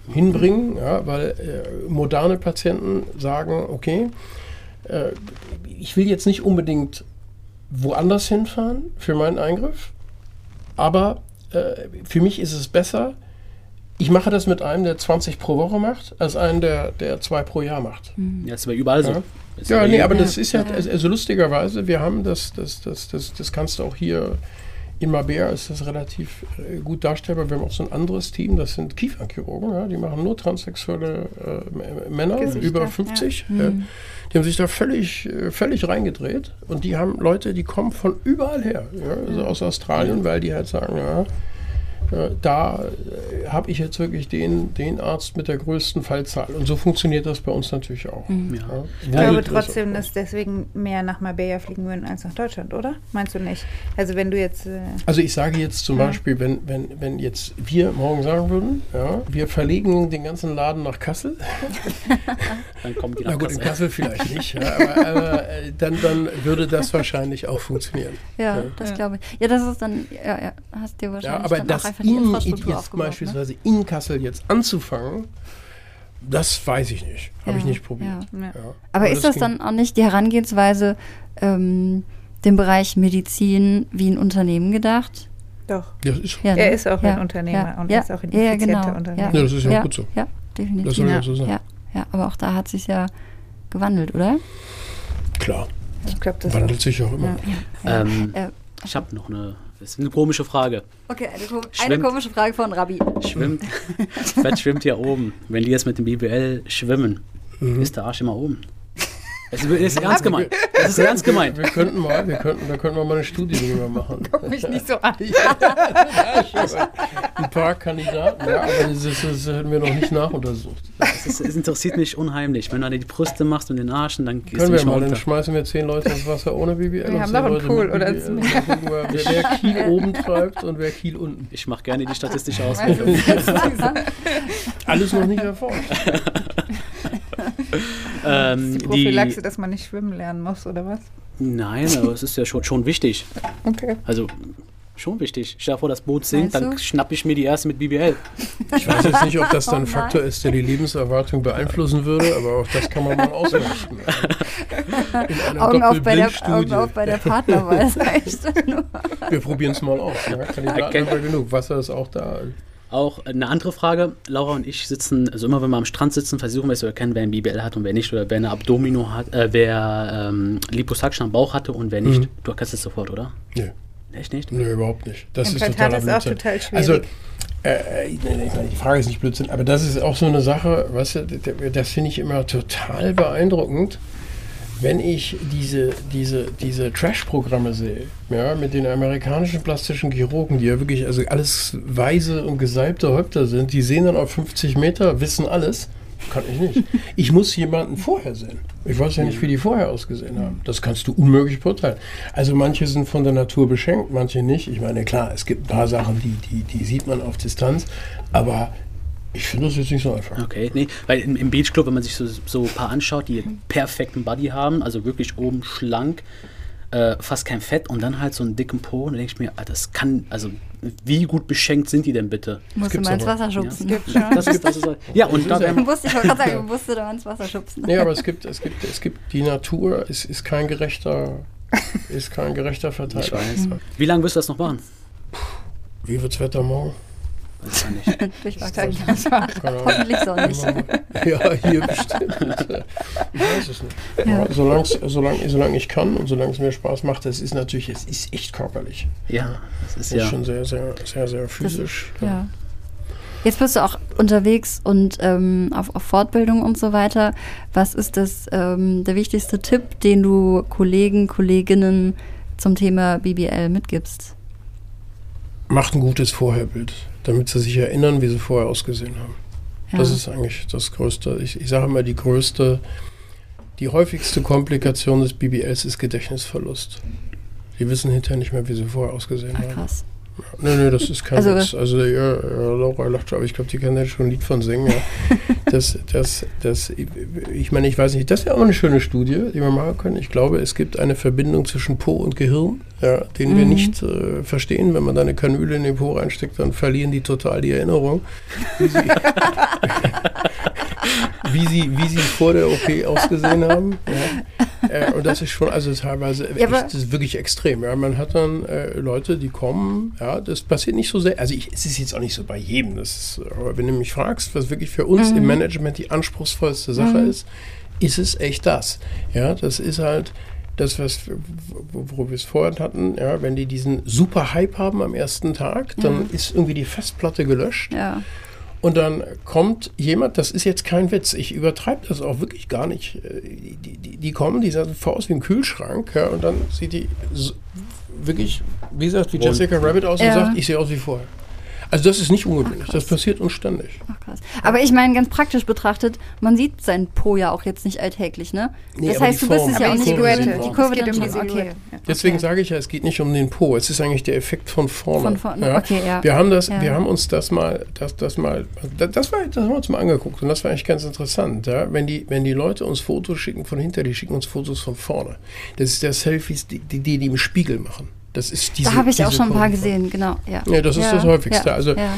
hinbringen, ja, weil äh, moderne Patienten sagen, okay, äh, ich will jetzt nicht unbedingt woanders hinfahren für meinen Eingriff, aber äh, für mich ist es besser, ich mache das mit einem, der 20 pro Woche macht, als einen, der, der zwei pro Jahr macht. Ja, ist aber überall so. Ja. Ja, nee, aber das ist ja, also, also lustigerweise, wir haben das, das, das, das, das kannst du auch hier in Mabea ist das relativ äh, gut darstellbar. Wir haben auch so ein anderes Team, das sind Kiefernchirurgen, ja, die machen nur transsexuelle äh, Männer Gesichter, über ja. 50. Ja. Die haben sich da völlig, äh, völlig reingedreht und die haben Leute, die kommen von überall her, ja, also aus Australien, weil die halt sagen, ja, äh, da äh, habe ich jetzt wirklich den, den Arzt mit der größten Fallzahl. Und so funktioniert das bei uns natürlich auch. Ja. Ja. Ich glaube Wo- trotzdem, dass deswegen mehr nach Marbella fliegen würden als nach Deutschland, oder? Meinst du nicht? Also wenn du jetzt... Äh, Also ich sage jetzt zum Ja. Beispiel, wenn, wenn, wenn jetzt wir morgen sagen würden, ja, wir verlegen den ganzen Laden nach Kassel. *laughs* Dann kommen die Na nach gut, in Kassel. Kassel vielleicht nicht, ja, aber, aber äh, dann, dann würde das wahrscheinlich auch funktionieren. Ja, Ja. das Ja. glaube ich. Ja, das ist dann, ja, ja, hast dir wahrscheinlich Ja, aber dann das auch einfach die in, Infrastruktur jetzt aufgebaut. Ne? beispielsweise in Kassel jetzt anzufangen, das weiß ich nicht. Habe ich Ja, nicht probiert. ja. ja. Ja. Aber ist das ging- dann auch nicht die Herangehensweise, ähm, dem Bereich Medizin wie ein Unternehmen gedacht? Doch. Das ist, Ja, Er ne? ist auch ein Unternehmer und er ist auch ein effizienter Unternehmer. Ja, das ist ja ja, gut so. Ja, definitiv. das soll ja Ja. so sein. ja, ja, aber auch da hat sich ja gewandelt, oder? Klar, Ich glaube, das wandelt sich auch immer. Ja. Ähm, Äh, ich habe noch eine, das ist eine komische Frage. okay, eine, ko- eine Schwimmt. komische Frage von Rabbi. Schwimmt, *laughs* Fett schwimmt hier oben. Wenn die jetzt mit dem BBL schwimmen, Mhm. ist der Arsch immer oben. Es ist, ist *laughs* ernst gemeint. Es ist ernst gemeint. Wir könnten mal, wir könnten, da könnten wir mal eine Studie drüber machen. *laughs* Guck mich nicht so an. Ein paar Kandidaten, ja, aber das, ist, das hätten wir noch nicht nachuntersucht. Es, ist, es interessiert mich unheimlich. Wenn du die Brüste machst und den Arsch, und dann gehst Können wir mal, mehr dann schmeißen wir zehn Leute ins Wasser ohne BBL. Wir und haben noch einen Leute Pool, oder? Gucken wir, *laughs* wer, wer Kiel oben treibt und wer Kiel unten. Ich mache gerne die statistische Auswertung. *laughs* Alles noch nicht erforscht. *laughs* ähm, Die Prophylaxe, die, dass man nicht schwimmen lernen muss, oder was? nein, aber es ist ja schon, schon wichtig. Okay. Also schon wichtig. Stell dir vor, das Boot sinkt, dann du? schnapp ich mir die erste mit BBL. Ich weiß jetzt nicht, ob das dann ein Oh. Faktor ist, der die Lebenserwartung beeinflussen würde, aber auch das kann man mal ausrichten. Augen auf, bei der, Augen auf bei der Partnerwahl, ich. Wir probieren es mal aus. Ja, Kandidaten wir genug. Wasser ist auch da. Auch eine andere Frage. Laura und ich sitzen, also immer wenn wir am Strand sitzen, versuchen wir zu erkennen, wer ein BBL hat und wer nicht. Oder wer eine Abdomino hat, äh, wer ähm, Liposaktion am Bauch hatte und wer nicht. Mhm. Du erkennst es sofort, oder? Nö, Echt nicht? nö, überhaupt nicht. Das ist Implantat totaler ist auch total schwierig. Also, äh, ich meine, die Frage ist nicht Blödsinn, aber das ist auch so eine Sache, d- das finde ich immer total beeindruckend, wenn ich diese, diese, diese Trash-Programme sehe, ja, mit den amerikanischen plastischen Chirurgen, die ja wirklich also alles weise und gesalbte Häupter sind, die sehen dann auf 50 Meter, wissen alles. Kann ich nicht. Ich muss jemanden vorher sehen. Ich weiß ja nicht, wie die vorher ausgesehen haben. Das kannst du unmöglich beurteilen. Also manche sind von der Natur beschenkt, manche nicht. Ich meine, klar, es gibt ein paar Sachen, die, die, die sieht man auf Distanz, aber ich finde das jetzt nicht so einfach. Okay, nee, weil im, im Beachclub, wenn man sich so, so ein paar anschaut, die perfekten Body haben, also wirklich oben schlank, äh, fast kein Fett und dann halt so einen dicken Po, dann denke ich mir, ah, das kann, also wie gut beschenkt sind die denn bitte? Musst du mal ins. Wasser schubsen. Schon. Das ist, das ist, ja, und da, Du musst, ich wollte gerade sagen, du musst da mal ins Wasser schubsen. Nee, aber es gibt, es gibt, es gibt die Natur, ist, ist kein gerechter, *laughs* ist kein gerechter Verteiler. ich weiß. Wie lange wirst du das noch machen? Wie wird's Wetter morgen? Weiß *laughs* ich nicht. Durchwachsen. Keine Ahnung. Hoffentlich sonnig. Ja, hier bestimmt. *laughs* Ich weiß es nicht. Ja. Solange solang, solang ich kann und solange es mir Spaß macht, es ist natürlich, es ist echt körperlich. Ja, das ist Es ist ja. schon sehr, sehr, sehr, sehr physisch. Ja. Jetzt bist du auch unterwegs und ähm, auf, auf Fortbildung und so weiter. Was ist das ähm, der wichtigste Tipp, den du Kollegen, Kolleginnen zum Thema BBL mitgibst? Macht ein gutes Vorherbild, damit sie sich erinnern, wie sie vorher ausgesehen haben. Ja. Das ist eigentlich das Größte. Ich, ich sage immer, die größte, die häufigste Komplikation des BBLs ist Gedächtnisverlust. Die wissen hinterher nicht mehr, wie sie vorher ausgesehen Ah, haben. krass. Nee, nee, das ist kein Also- Witz. Also, ja, ja, Laura lacht schon, aber ich glaube, die kann da schon ein Lied von singen. Ja. *laughs* Das, das, das, ich meine, ich weiß nicht, das wäre auch eine schöne Studie, die wir machen können. Ich glaube, es gibt eine Verbindung zwischen Po und Gehirn, ja, den wir Mhm. nicht äh, verstehen. Wenn man da eine Kanüle in den Po reinsteckt, dann verlieren die total die Erinnerung. Wie sie, *laughs* *laughs* wie sie, wie sie vor der OP ausgesehen haben. Ja. Äh, und das ist schon, also teilweise Ja, echt, das ist wirklich extrem. Ja. Man hat dann äh, Leute, die kommen, ja, das passiert nicht so sehr. Also ich, es ist jetzt auch nicht so bei jedem. Das ist, aber wenn du mich fragst, was wirklich für uns im Management die anspruchsvollste Sache ist, ist es echt das. Ja, das ist halt das, was wo- wo wir es vorhin hatten, ja, wenn die diesen super Hype haben am ersten Tag, dann ist irgendwie die Festplatte gelöscht. Ja. Und dann kommt jemand, das ist jetzt kein Witz, ich übertreibe das auch wirklich gar nicht. Äh, Die, die, die kommen, die sehen vor aus wie ein Kühlschrank, ja, und dann sieht die so, wirklich, wie gesagt, wie Jessica Rabbit aus und Ja. sagt, ich sehe aus wie vorher. Also das ist nicht ungewöhnlich, das passiert uns ständig. Ach, krass. Aber ich meine, ganz praktisch betrachtet, man sieht seinen Po ja auch jetzt nicht alltäglich, ne? Nee, das aber heißt, die du bist es ja auch nicht gewöhnt. Silhouette. Die Kurve geht um die schon, okay. Silhouette. Ja. Deswegen Okay. sage ich ja, es geht nicht um den Po, es ist eigentlich der Effekt von vorne. Von vorne, Ja. okay, ja. Wir haben das, Ja. wir haben uns das mal, das, das mal, das, das war, das haben wir uns mal angeguckt und das war eigentlich ganz interessant. Ja? Wenn die, wenn die Leute uns Fotos schicken von hinter, die schicken uns Fotos von vorne. Das ist der Selfies, die, die, die im Spiegel machen. Das ist diese. Da habe ich auch diese schon ein paar gesehen, genau. Ja, Ja, das ist das Häufigste. Ja. Also ja.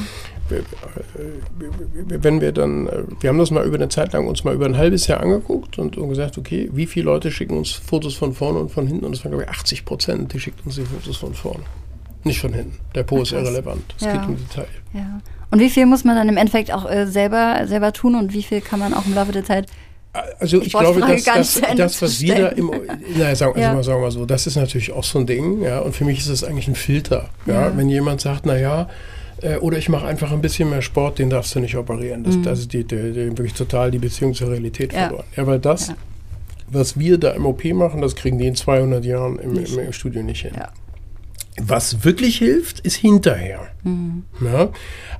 wenn wir dann, äh, wir haben das mal über eine Zeit lang uns mal über ein halbes Jahr angeguckt und, und gesagt, okay, wie viele Leute schicken uns Fotos von vorne und von hinten? Und es waren, glaube ich, 80 Prozent, die schicken uns die Fotos von vorne. Nicht von hinten. Der Po ist irrelevant. Es Ja. geht um Detail. ja. Und wie viel muss man dann im Endeffekt auch äh, selber, selber tun und wie viel kann man auch im Laufe der Zeit Also Ich ich, glaube, dass nicht das, was wir da im, naja, sagen, Ja. also mal, sagen wir mal so, das ist natürlich auch so ein Ding, ja, und für mich ist das eigentlich ein Filter, ja, Ja. wenn jemand sagt, naja, äh, oder ich mache einfach ein bisschen mehr Sport, den darfst du nicht operieren, das, das ist die, die, die wirklich total die Beziehung zur Realität Mhm. Ja. verloren, ja, weil das Ja. was wir da im OP machen, das kriegen die in 200 Jahren im, im, im Studio nicht hin. Ja. Was wirklich hilft, ist hinterher. Ja,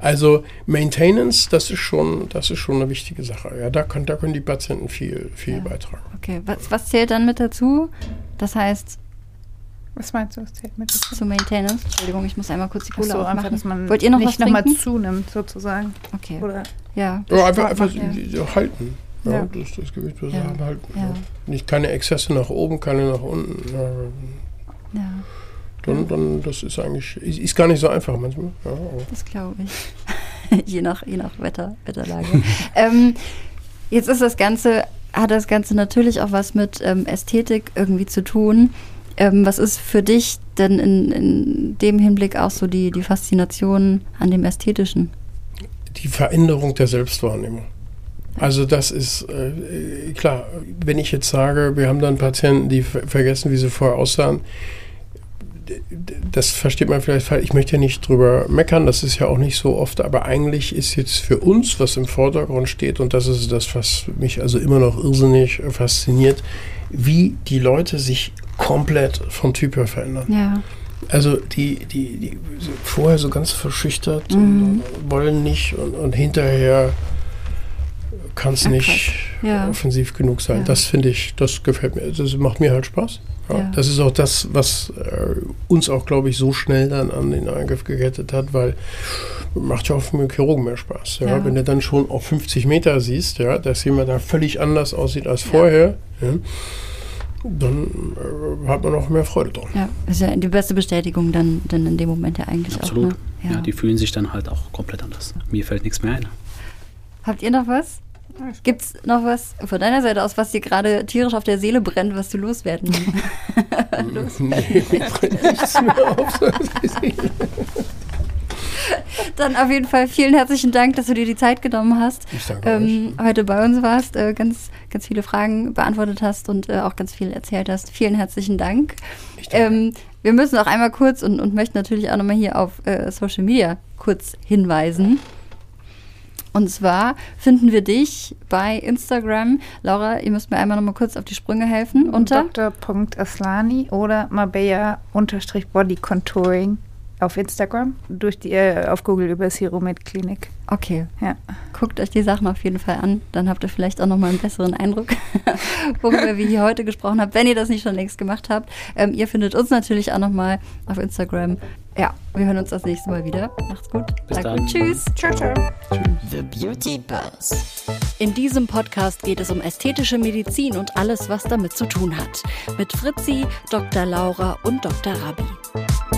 also Maintenance, das ist schon, das ist schon eine wichtige Sache. Ja, da, kann, da können die Patienten viel, viel beitragen. Okay, was, was zählt dann mit dazu? Das heißt, Was meinst du, was zählt mit dazu? zur Maintenance. Entschuldigung, ich muss einmal kurz die Cola so, aufmachen. einfach, dass man Wollt ihr noch nicht was nochmal zunimmt, sozusagen. Okay. Oder Ja. Ja, einfach, einfach die halten. Ja, Ja. Das, das Gewicht besser Ja, halten. ja. Ja. Nicht keine Exzesse nach oben, keine nach unten. Ja, Ja, dann, dann, das ist eigentlich, ist, ist gar nicht so einfach manchmal. Ja, das glaube ich. *laughs* je nach, je nach Wetter, Wetterlage. *laughs* ähm, jetzt ist das Ganze, hat das Ganze natürlich auch was mit ähm, Ästhetik irgendwie zu tun. Ähm, was ist für dich denn in, in dem Hinblick auch so die, die Faszination an dem Ästhetischen? die Veränderung der Selbstwahrnehmung. Also das ist äh, klar, wenn ich jetzt sage, wir haben dann Patienten, die ver vergessen, wie sie vorher aussahen, das versteht man vielleicht falsch. Ich möchte ja nicht drüber meckern, das ist ja auch nicht so oft, aber eigentlich ist jetzt für uns, was im Vordergrund steht, und das ist das, was mich also immer noch irrsinnig fasziniert, wie die Leute sich komplett vom Typ her verändern. Ja. Also die, die, die vorher so ganz verschüchtert Mhm. und wollen nicht und, und hinterher kann es Ja, nicht. Ja. offensiv genug sein. Ja. Das finde ich, das gefällt mir, das macht mir halt Spaß. Ja. Ja. Das ist auch das, was äh, uns auch, glaube ich, so schnell dann an den Eingriff gekettet hat, weil macht ja auch für den Chirurgen mehr Spaß. Ja? Ja. Wenn du dann schon auf 50 Meter siehst, ja, dass jemand da völlig anders aussieht als vorher, ja, dann äh, hat man auch mehr Freude dran. Ja, ist ja die beste Bestätigung dann, dann in dem Moment ja eigentlich Absolut. auch. Ne? Ja. die fühlen sich dann halt auch komplett anders. Mir fällt nichts mehr ein. Habt ihr noch was? Gibt's noch was von deiner Seite aus, was dir gerade tierisch auf der Seele brennt, was du loswerden? *laughs* Nee, mir brennt nichts mehr auf. Dann auf jeden Fall vielen herzlichen Dank, dass du dir die Zeit genommen hast, Ich danke ähm, heute bei uns warst, äh, ganz, ganz viele Fragen beantwortet hast und äh, auch ganz viel erzählt hast. Vielen herzlichen Dank. Ich danke. Ähm, wir müssen auch einmal kurz und, und möchten natürlich auch nochmal hier auf äh, Social Media kurz hinweisen. Und zwar finden wir dich bei Instagram. Laura, ihr müsst mir einmal nochmal kurz auf die Sprünge helfen. Unter? Dr.aslani oder Mabea-Body Contouring auf Instagram, durch die, äh, auf Google über Siromed Klinik. Okay. Ja. Guckt euch die Sachen auf jeden Fall an. Dann habt ihr vielleicht auch nochmal einen besseren Eindruck, *laughs* worüber wir hier heute gesprochen haben, wenn ihr das nicht schon längst gemacht habt. Ähm, ihr findet uns natürlich auch nochmal auf Instagram. Ja, wir hören uns das nächste Mal wieder. Macht's gut. Bis Sagt dann. gut. Tschüss. Ciao, ciao. The Beauty Buzz. In diesem Podcast geht es um ästhetische Medizin und alles, was damit zu tun hat. Mit Fritzi, Dr. Laura und Dr. Rabi.